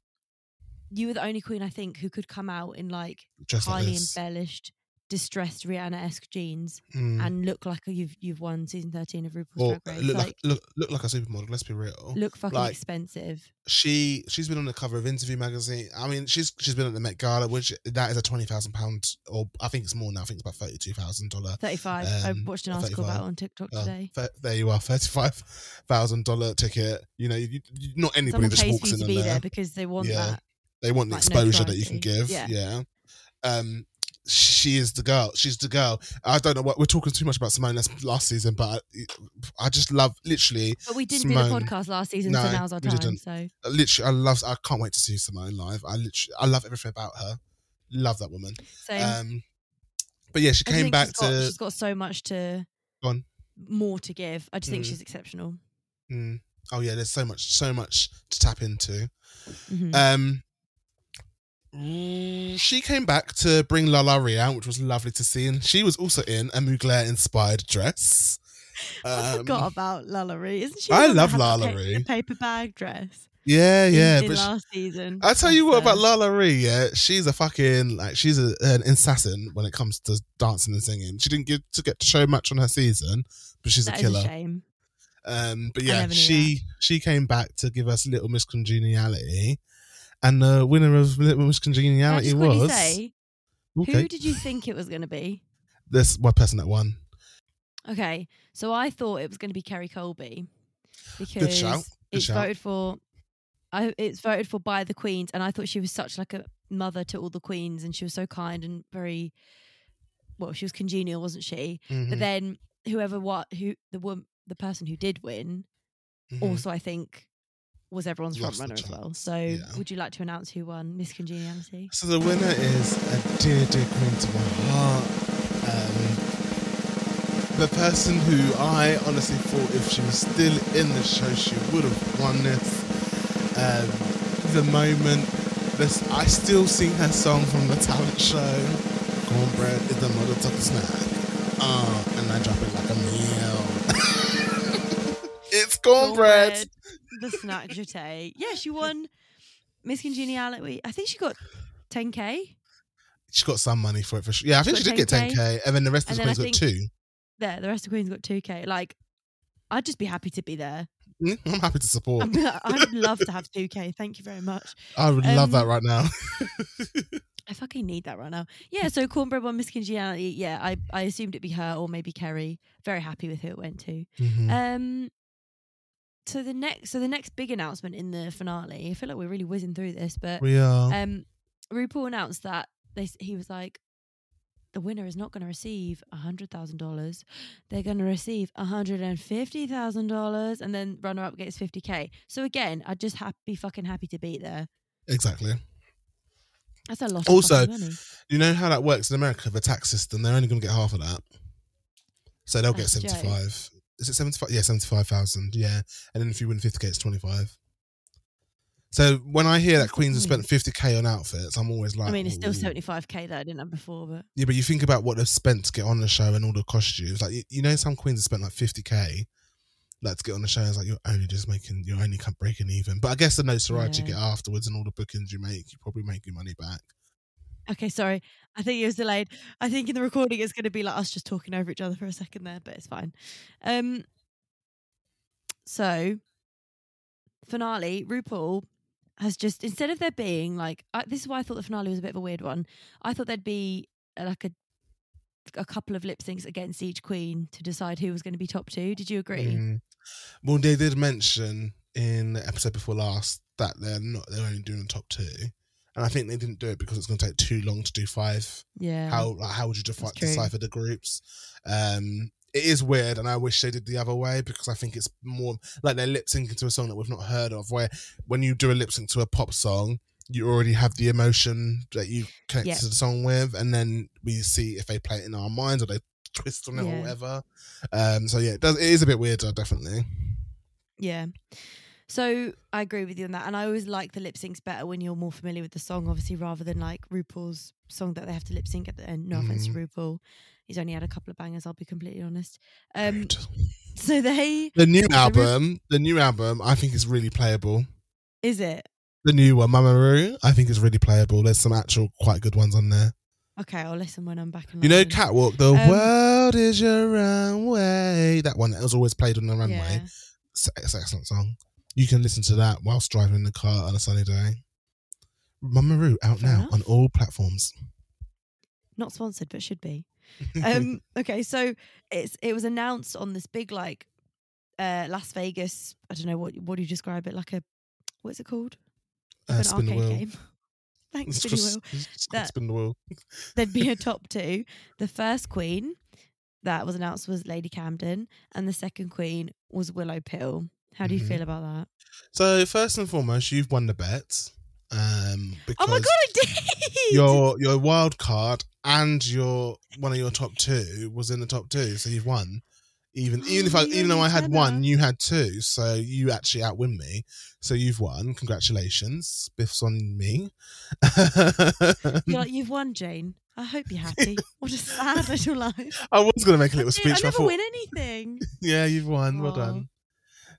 you were the only queen I think who could come out in like just highly this. embellished distressed Rihanna-esque jeans Mm. and look like you've you've won season 13 of RuPaul's or Drag Race. look like, like look look like a supermodel. Let's be real. look fucking like- expensive. She she's been on the cover of Interview magazine. I mean, she's she's been at the Met Gala, which that is a twenty thousand pound, or I think it's more now. I think it's about thirty two thousand dollar 35. Um, I watched an article 35. about it on TikTok Oh, today. th- there you are, thirty-five thousand dollar ticket. You know, you, you, not anybody Someone just walks in to be there. there because they want Yeah. that. They want the like, exposure that you can give. Yeah. Yeah. Um, she is the girl. She's the girl. I don't know what we're talking too much about Symone last, last season, but I, I just love literally, But we didn't do the podcast last season, No, so now's our we time. didn't. So literally, I love. I can't wait to see Symone live. I literally, I love everything about her. Love that woman. same. Um, but yeah, she I came back she's got, to. she's got so much to Go on. more to give. I just think Mm. she's exceptional. Mm, oh yeah, there's so much, so much to tap into. Mhm. Um, she came back to bring LaLa Ri, which was lovely to see, and she was also in a Mugler inspired dress. I Um, forgot about LaLa Ri. Isn't she? I love had the pa- paper bag dress. Yeah, yeah, In, but she- last season. I tell you what about Ri, yeah, she's a fucking like she's a, an assassin when it comes to dancing and singing. She didn't get to get to show much on her season, but she's That a killer. a shame. Um, but yeah, she she came back to give us Little Miss Congeniality, and the winner of Little Miss Can I Congeniality just was say, okay. who did you think it was going to be? This one person that won. Okay, so I thought it was going to be Kerri Colby because shout, good it's shout. voted for. I it's voted for by the queens, and I thought she was such like a mother to all the queens, and she was so kind and very. Well, she was congenial, wasn't she? Mhm, But then whoever what who the wom- the person who did win mhm. also I think was everyone's front Lost runner as well. So yeah. would you like to announce who won Miss Congeniality? So the winner is a dear, dear queen to my heart. Um, the person who I honestly thought if she was still in the show, she would have won this. Um, the moment, this I still sing her song from the talent show. Kornbread is the mother tucker snack. Uh, and I drop it like a meal. it's Kornbread. Kornbread, the snack Jeté. Yeah, she won Miss Congeniality. I think she got 10k. She got some money for it for sure. Yeah, I think Got she did get 10K. 10k, and then the rest of the I queens got two. There, the rest of the Queens got 2k. Like, I'd just be happy to be there. Mm, I'm happy to support. I'd, I'd love to have 2k. Thank you very much. I would love that Um, right now. I fucking need that right now. Yeah, so Kornbread won Miss Congeniality. Yeah, I, I assumed it'd be her or maybe Kerri. Very happy with who it went to. Mhm. Um, so the next, so the next big announcement in the finale. I feel like we're really whizzing through this, but we are. um, RuPaul announced that they he was like, the winner is not going to receive a hundred thousand dollars. They're going to receive a hundred and fifty thousand dollars, and then runner up gets fifty k. So again, I'd just ha- be fucking happy to be there. Exactly. That's a lot. Also, of fucking money. You know how that works in America, the tax system, they're only going to get half of that. So they'll That's get joke. 75. Is it 75? Yeah, 75,000. Yeah. And then if you win 50k, it's 25. So when I hear that Queens have spent hmm. 50k on outfits, I'm always like, I mean, it's still "Ooh." seventy five k that I didn't have before, but Yeah, but you think about what they've spent to get on the show and all the costumes. Like, you, you know, some Queens have spent like 50k like to get on the show. It's like, you're only just making, you're only breaking even. But I guess the notoriety you Yeah. get afterwards and all the bookings you make, you probably make your money back. Okay, sorry. I think it was delayed. I think in the recording it's going to be like us just talking over each other for a second there, but it's fine. Um, so finale, RuPaul has just instead of there being like I, this is why I thought the finale was a bit of a weird one. I thought there'd be uh, like a a couple of lip syncs against each queen to decide who was going to be top two. Did you agree? Mm. Well, they did mention in the episode before last that they're not they're only doing the top two, and I think they didn't do it because it's going to take too long to do five. Yeah. How like, how would you defi- decipher the groups? Um, it is weird, and I wish they did the other way because I think it's more like they're lip syncing to a song that we've not heard of. Where when you do a lip sync to a pop song, you already have the emotion that you connect Yeah. to the song with, and then we see if they play it in our minds or they twist on it Yeah. or whatever. Um, so yeah, it does. It is a bit weirder, definitely. Yeah. So I agree with you on that. And I always like the lip syncs better when you're more familiar with the song, obviously, rather than like RuPaul's song that they have to lip sync at the end. No offense to RuPaul. He's only had a couple of bangers, I'll be completely honest. Um so they The new Ru- album, the new album, I think is really playable. is it? The new one, Mama Ru, I think is really playable. There's some actual quite good ones on there. Okay, I'll listen when I'm back in You know, London. Catwalk, the Um, world is your runway. That one that was always played on the runway. Yeah. It's, it's an excellent song. You can listen to that whilst driving in the car on a sunny day. Mama Ru out Fair now enough. on all platforms. Not sponsored, but should be. um okay so it's it was announced on this big like uh las vegas i don't know what what do you describe it like a what's it called Uh, an spin arcade wheel. game thanks It's Spinny just- Wheel. it's just That- spin the wheel. there'd be a top two the first queen that was announced was lady camden and the second queen was willow pill how do you Mhm. feel about that So first and foremost, you've won the bet. Um, because oh my god i did your your wild card and your one of your top two was in the top two, so you've won. Even even if I even though I had one, you had two, so you actually outwin me. So you've won. Congratulations, Biff's on me. you're like you've won jane i hope you're happy what a sad little life I was gonna make a little speech, but I never thought, win anything yeah, you've won. Well done.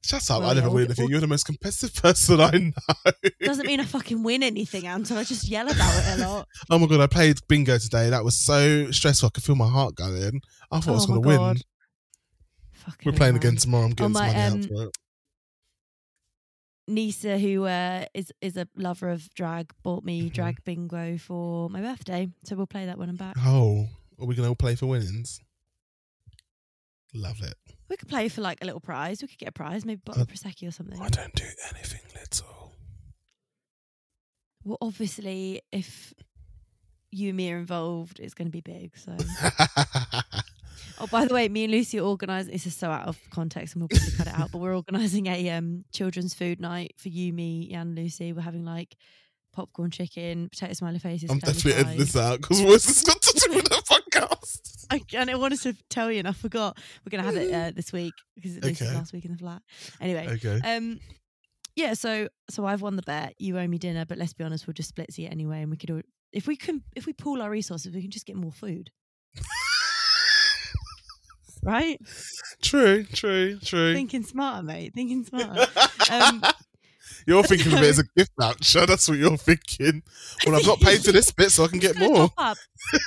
Shut up! Well, I never yeah, win anything. we'll- You're the most competitive person I know. doesn't mean I fucking win anything, Anton. I just yell about it a lot. Oh my god! I played bingo today. That was so stressful. I could feel my heart going. I thought I was Oh going to win. Fucking We're playing man. again tomorrow. I'm getting my, some money um, out for it. Nisa, who uh, is is a lover of drag, bought me Mhm. drag bingo for my birthday. So we'll play that when I'm back. Oh, are we going to play for winnings? Love it. We could play for like a little prize. We could get a prize, maybe bottle of Uh, prosecco or something. I don't do anything little. Well, obviously, if you and me are involved, it's going to be big. So, oh, by the way, me and Lucy are organising. This is so out of context, and we'll probably cut it out. But we're organising a um children's food night for you, me, and Lucy. We're having like popcorn chicken, potato smiley faces. I'm definitely editing this out because what's this got to do with the podcast? I, and I wanted to tell you, and I forgot. We're gonna have it uh, this week because Okay. last week in the flat. Anyway, Okay. um, yeah. So, so I've won the bet. You owe me dinner, but let's be honest, we'll just split it anyway, and we could. al- If we can, if we pool our resources, we can just get more food, right? true, true, true. Thinking smarter, mate. Thinking smarter. Um, you're thinking of it as a gift voucher. That's what you're thinking. Well, I've not paid for this bit, so I can get more. Top up.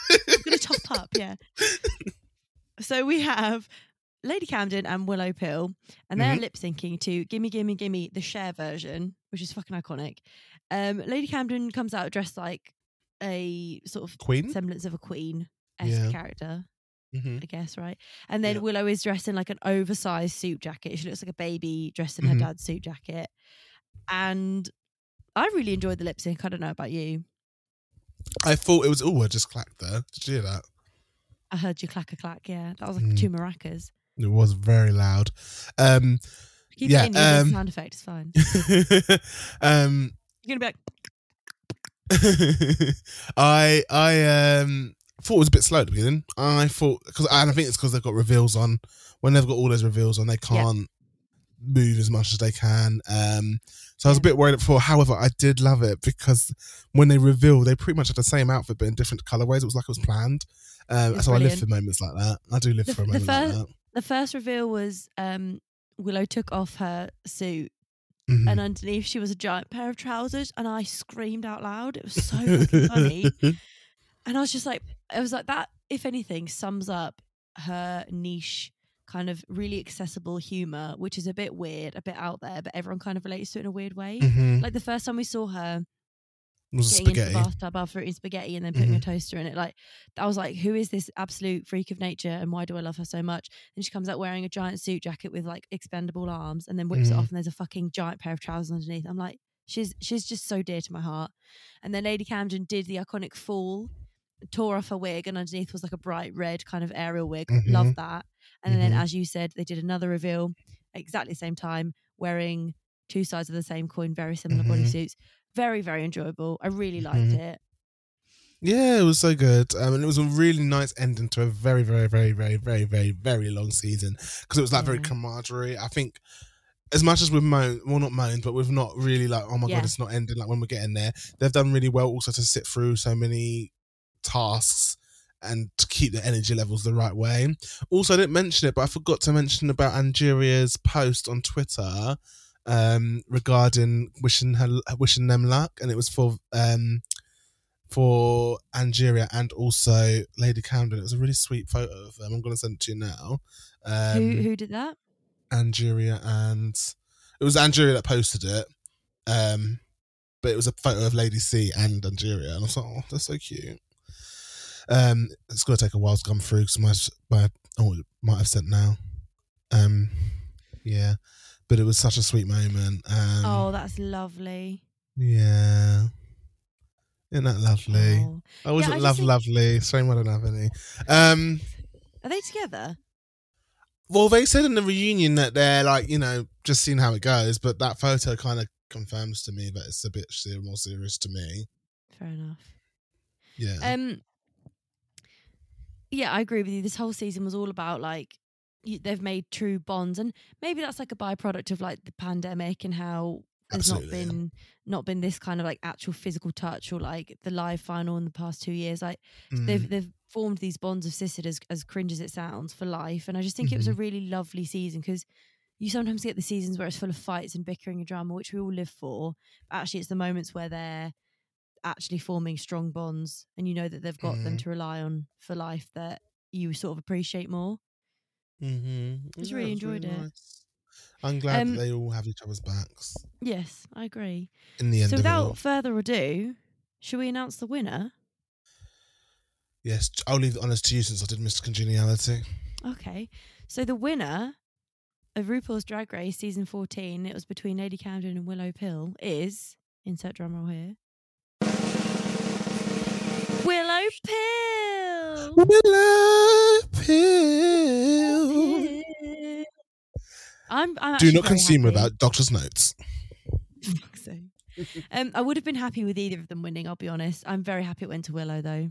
I'm gonna top up. Yeah. so we have Lady Camden and Willow Pill, and they're Mhm. lip syncing to "Gimme, Gimme, Gimme" the Cher version, which is fucking iconic. Um, Lady Camden comes out dressed like a sort of Queen? semblance of a queen esque Yeah. character, hmm I guess, right? And then Yeah. Willow is dressed in like an oversized suit jacket. She looks like a baby dressed in her Mhm. dad's suit jacket, and I really enjoyed the lip sync. I don't know about you. I thought it was. Oh, I just clacked there. Did you hear that? I heard you clack a clack. Yeah, that was like Mm. two maracas. It was very loud. Um, Keep Yeah, um, sound effect is fine. um, You're gonna be like, I I um thought it was a bit slow at the beginning. I thought because and I think it's because they've got reveals on. When they've got all those reveals on, they can't move as much as they can. Um, so I was a bit worried before. However, I did love it because when they reveal, they pretty much had the same outfit but in different colorways. It was like it was planned. Um, so I live for moments like that. I do live The- for a the moment like that. The first reveal was um, Willow took off her suit Mhm. and underneath she was a giant pair of trousers and I screamed out loud. It was so fucking funny. And I was just like, I was like, that, if anything, sums up her niche, kind of really accessible humor, which is a bit weird, a bit out there, but everyone kind of relates to it in a weird way. Mhm. Like the first time we saw her was getting into the bathtub after eating spaghetti and then putting a Mhm. toaster in it, like I was like, who is this absolute freak of nature and why do I love her so much? And she comes out wearing a giant suit jacket with like expendable arms and then whips it Mhm. off and there's a fucking giant pair of trousers underneath. I'm like, she's she's just so dear to my heart. And then Lady Camden did the iconic fall, tore off her wig, and underneath was like a bright red kind of aerial wig. Mhm. Love that. And then, Mhm. as you said, they did another reveal exactly the same time, wearing two sides of the same coin, very similar Mhm. bodysuits. Very, very enjoyable. I really liked Mhm. it. Yeah, it was so good. Um, and it was a really nice ending to a very, very, very, very, very, very, very long season because it was like very camaraderie. I think as much as we've moaned, well, not moaned, but we've not really like, oh my Yeah. god, it's not ending. Like when we're getting there, they've done really well also to sit through so many tasks and to keep the energy levels the right way. Also, I didn't mention it, but I forgot to mention about Angeria's post on Twitter um, regarding wishing her wishing them luck, and it was for um, for Angeria and also Lady Camden. It was a really sweet photo of them. I'm going to send it to you now. Um, who who did that? Angeria and it was Angeria that posted it. Um, but it was a photo of Lady C and Angeria, and I was like, oh, they're so cute. Um, it's going to take a while to come through because my my oh, it might have sent now. Um, yeah, but it was such a sweet moment. Um, oh, that's lovely. yeah. Isn't that lovely? Oh. I always Yeah, love think- lovely. Shame I don't have any. Um, Are they together? well, they said in the reunion that they're like, you know, just seeing how it goes, but that photo kind of confirms to me that it's a bit more serious to me. Fair enough. Yeah. Um, yeah, I agree with you. This whole season was all about like you, they've made true bonds, and maybe that's like a byproduct of like the pandemic and how there's Absolutely, not been not been this kind of like actual physical touch or like the live final in the past two years. Like Mm. they've they've formed these bonds of sisterhood as, as cringe as it sounds for life, and I just think it was Mm-hmm. a really lovely season because. You sometimes get the seasons where it's full of fights and bickering and drama, which we all live for. But actually, it's the moments where they're actually forming strong bonds and you know that they've got them Mhm. to rely on for life that you sort of appreciate more. Mm-hmm. Just really enjoyed it. Nice. I'm glad Um, that they all have each other's backs Yes, I agree. in the end So of it all. without further ado, should we announce the winner? Yes, I'll leave the honours to you since I did Mr. Congeniality. Okay. So the winner of RuPaul's Drag Race season 14, it was between Lady Camden and Willow Pill, is insert drum roll here. Willow Pill. Willow Pill. I'm, I'm Do not consume happy. without doctor's notes. For um, I would have been happy with either of them winning. I'll be honest. I'm very happy it went to Willow though.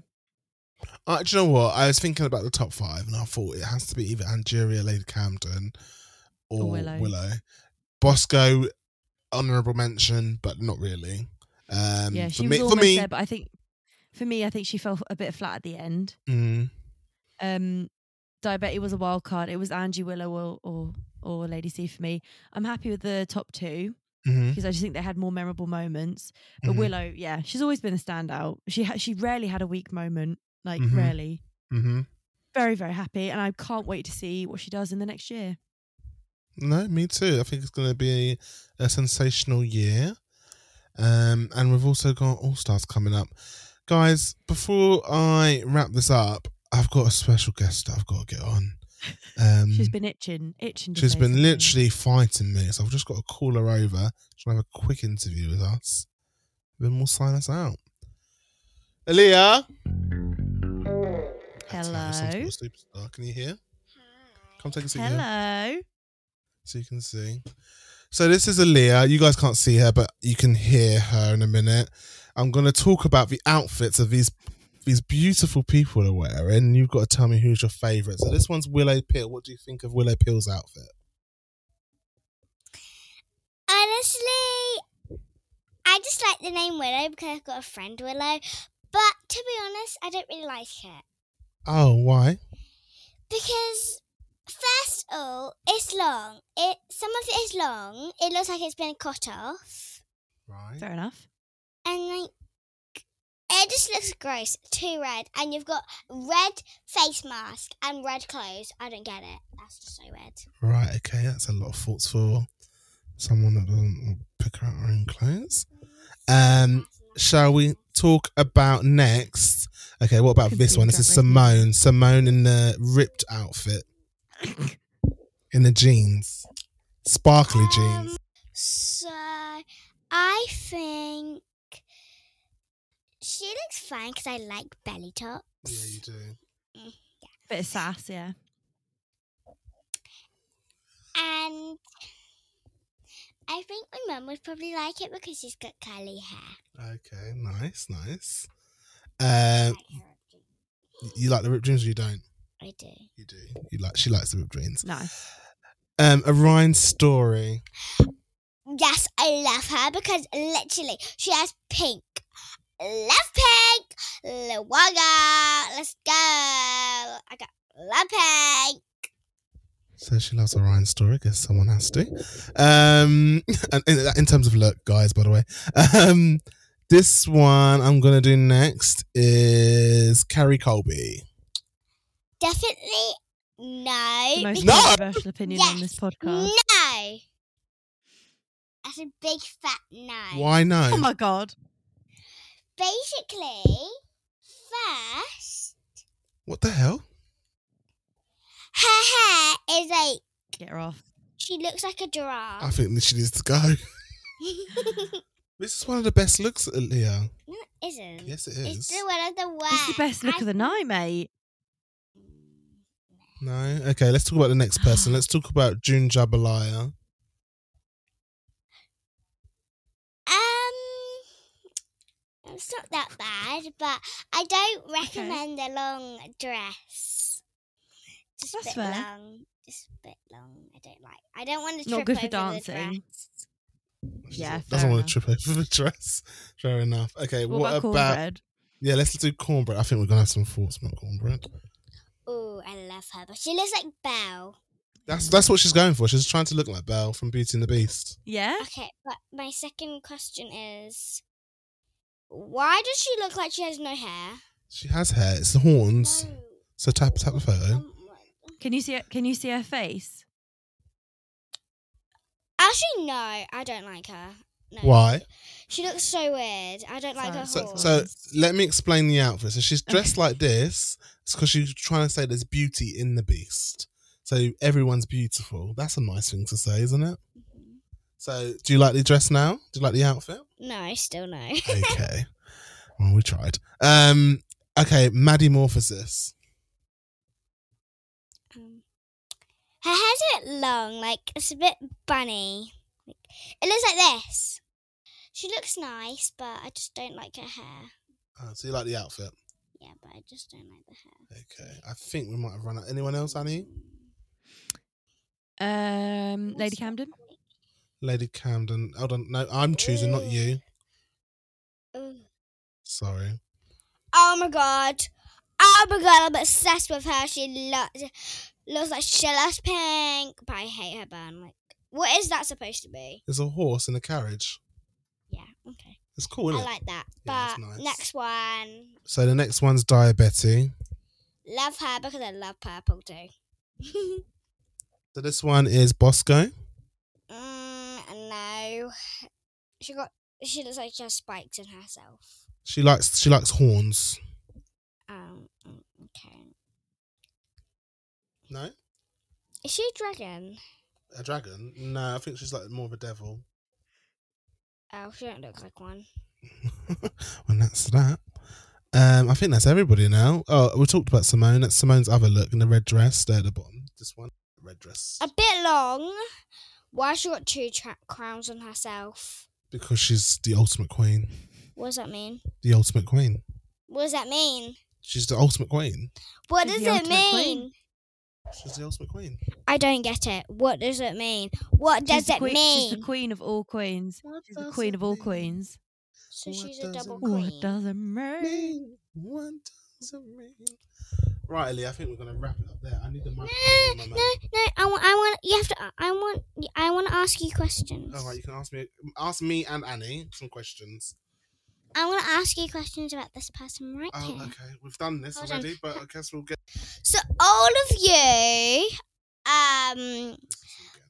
Uh, do you know what? I was thinking about the top five, and I thought it has to be either Angeria, Lady Camden, or, Or Willow. Willow. Bosco, honourable mention, but not really. Um, yeah, for she me, was for almost me, there, but I think for me, I think she fell a bit flat at the end. mm, Um, Daya Betty was a wild card. It was Angie Willow or, or or Lady C for me. I'm happy with the top two because I just think they had more memorable moments. But mhm, Willow, yeah, she's always been a standout. She ha- she rarely had a weak moment, like Mhm. rarely. mhm. Very very happy, and I can't wait to see what she does in the next year. No, me too. I think it's going to be a sensational year. Um, and we've also got All Stars coming up. Guys, before I wrap this up, I've got a special guest that I've got to get on. Um, She's been itching, itching. To she's say been something. literally fighting me, so I've just got to call her over. She'll have a quick interview with us. Then we'll sign us out. Aaliyah. Hello. Superstar. Can you hear? Come take a seat here Hello. so you can see. So this is Aaliyah. You guys can't see her, but you can hear her in a minute. I'm going to talk about the outfits of these these beautiful people are wearing. You've got to tell me who's your favourite. So this one's Willow Peel. What do you think of Willow Peel's outfit? Honestly, I just like the name Willow because I've got a friend Willow. But to be honest, I don't really like it Oh, why? because first of all, it's long. It some of it is long. It looks like it's been cut off, Right. Fair enough. And like it just looks gross. Too red, and you've got red face mask and red clothes. I don't get it. That's just so red. Right. Okay. That's a lot of thoughts for someone that doesn't pick out her own clothes. Um, shall we talk about next? Okay. What about this one? This is Symone. Symone in the ripped outfit, in the jeans, sparkly jeans. Um, So I think she looks fine because I like belly tops. Yeah, you do. Bit of sass, yeah. And I think my mum would probably like it because she's got curly hair. Okay. Nice. Nice. Um, like you like the ripped jeans? or You don't. I do. You do. You like. She likes the ripped jeans. Nice. Um, Orion Story. Yes, I love her because literally she has pink. Love pink. Lil Wagga. Let's go. I got love pink. So she loves Orion Story. Guess someone has to. Um, and in, in terms of look, guys, by the way, um, this one I'm gonna do next is Kerri Colby. Definitely no. The most No! controversial opinion on this podcast. No. That's a big fat no. Why no? Oh my god. Basically, first, what the hell? her hair is like Get her off. she looks like a giraffe. I think she needs to go. This is one of the best looks, uh, Leah. no, it isn't. Yes, it It's still one of the worst. It's the best look of the night, mate. No. Okay, let's talk about the next person. Let's talk about June Jambalaya. Um, it's not that bad, but I don't recommend a long dress. Just That's a bit fair. long. Just a bit long. I don't like. I don't want to Not trip good over for dancing. the dress. Yeah, doesn't fair want to trip over the dress. Fair enough. Okay, What, what, about about? Kornbread? Yeah, let's do Kornbread. I think we're gonna have some thoughts about Kornbread. Oh, I love her, but she looks like Belle. That's that's what she's going for. She's trying to look like Belle from Beauty and the Beast. Yeah? Okay, but my second question is, why does she look like she has no hair? She has hair. It's the horns. No. So tap tap the photo. Um, Can you see it? Can you see her face? Actually, no, I don't like her. No. Why? She looks so weird. I don't like her Sorry. So horns. so let me explain the outfit. So she's dressed like this. It's because she's trying to say there's beauty in the Beast. So everyone's beautiful. That's a nice thing to say, isn't it? Mhm. So do you like the dress now? Do you like the outfit? No, still no. Okay. well, we tried. Um. Okay, Maddie Morphosis. Um, her hair's a bit long, like it's a bit bunny. Like, it looks like this. She looks nice, but I just don't like her hair. Oh, so you like the outfit? Yeah, but I just don't like the hair. Okay. I think we might have run out. Anyone else, Annie? Um, Lady Camden. Lady Camden. Hold on. No, I'm choosing, not you. Sorry. Oh my god. Oh my god, I'm obsessed with her. She lo- looks like she loves pink, but I hate her bun. Like, what is that supposed to be? There's a horse in a carriage. Yeah, okay. It's cool, isn't I it? like that. Yeah, but it's nice. next one, So the next one's Daya Betty. love her because I love purple too. So this one is Bosco. mm, no, she got. She looks like she has spikes in herself. She likes she likes horns. Um. Okay. No, Is she a dragon? a dragon. No, I think she's like more of a devil. Oh, she don't look like one. when that's that. Um, I think that's everybody now. Oh, we talked about Symone. That's Symone's other look in the red dress there at the bottom. This one, red dress, A bit long. Why has she got two tra- crowns on herself? because she's the ultimate queen. What does that mean? The ultimate queen. What does that mean? She's the ultimate queen. What She's does the it ultimate mean? queen. She's the ultimate queen. I don't get it. What does it mean? What does She's the it queen- mean? She's the queen of all queens. What She's the does queen it of all mean? queens. so What she's does a it double queen. What does it mean? Mean. What does it mean? Right, Ellie, I think we're gonna wrap it up there. I need the microphone. no, no, no. I want. I want. You have to. I want. I want to ask you questions. All right, you can ask me, ask me and Annie some questions. I want to ask you questions about this person right Oh, here. okay. We've done this Hold on. already, but I guess we'll get. So all of you, um,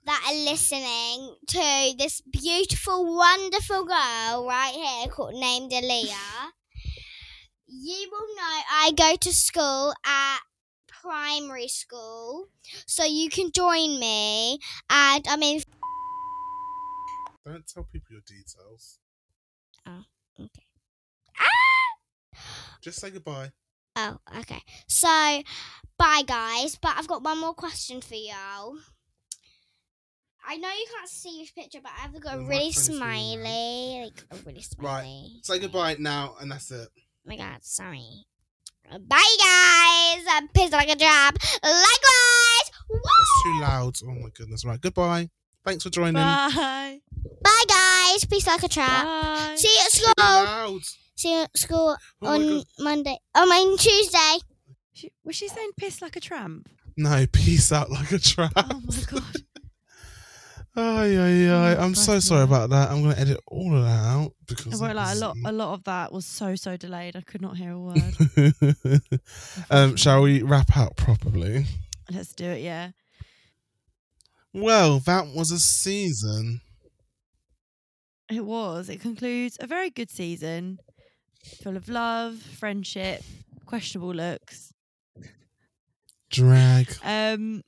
that are listening to this beautiful, wonderful girl right here called named Aaliyah, you will know I go to school at primary school, so you can join me. And I mean, Don't tell people your details. Oh, okay. Ah! Just say goodbye. Oh, okay. So, bye, guys. But I've got one more question for y'all. I know you can't see this picture, but I've got a really microphone's for you now. smiley, like a really smiley. Right. smiley. Say goodbye now, and that's it. Oh my god, sorry. Bye, guys. I'm pissed like a drop. Likewise. Woo! That's too loud. Oh my goodness. Right. Goodbye. Thanks for joining. Bye. Bye, guys. Peace like a trap. Bye. See you at Too school. loud. See you at school Oh on Monday. Oh, my Tuesday. She, was she saying piss like a tramp? No, peace out like a trap. Oh my god. Ay, ay, ay. Oh, I'm so sorry about that. I'm going to edit all of that out because. Lie, a lot, a lot of that was so so delayed. I could not hear a word. um, shall we wrap up properly? Let's do it. Yeah. Well, that was a season. It was. It concludes a very good season, full of love, friendship, questionable looks. Drag. Um,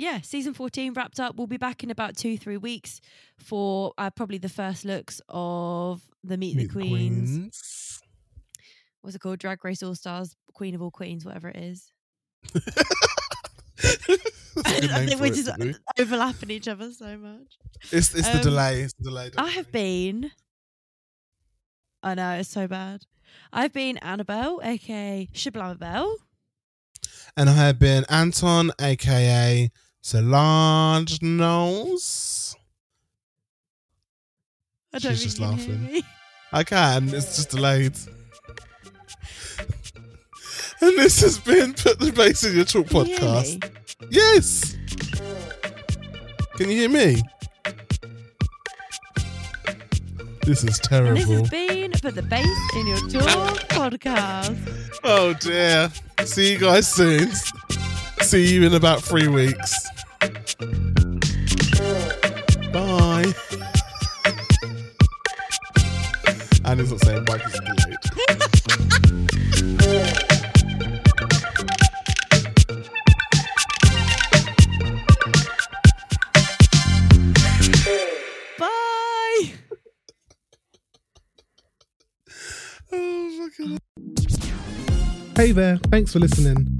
yeah, season fourteen wrapped up. We'll be back in about two three weeks for uh, probably the first looks of the Meet, Meet the Queens. What's it called? Drag Race All Stars, Queen of All Queens, whatever it is. That's a I think we're it just overlapping each other so much. It's, it's the Um, delay. It's the delay. don't I have been. I know it's so bad. I've been Annabelle, aka Shablamabelle. And I have been Anton, aka Solange Knowles. I don't She's just you laughing. I can, it's just delayed. And this has been Put the Bass in Your Talk Can you podcast. me? Yes. Can you hear me? This is And this has been Put the Bass in Your Talk podcast. Oh dear. See you guys soon. See you in about three weeks. Bye. and it's not saying bye because it's delayed. Bye. Oh, fucking Hey there, thanks for listening.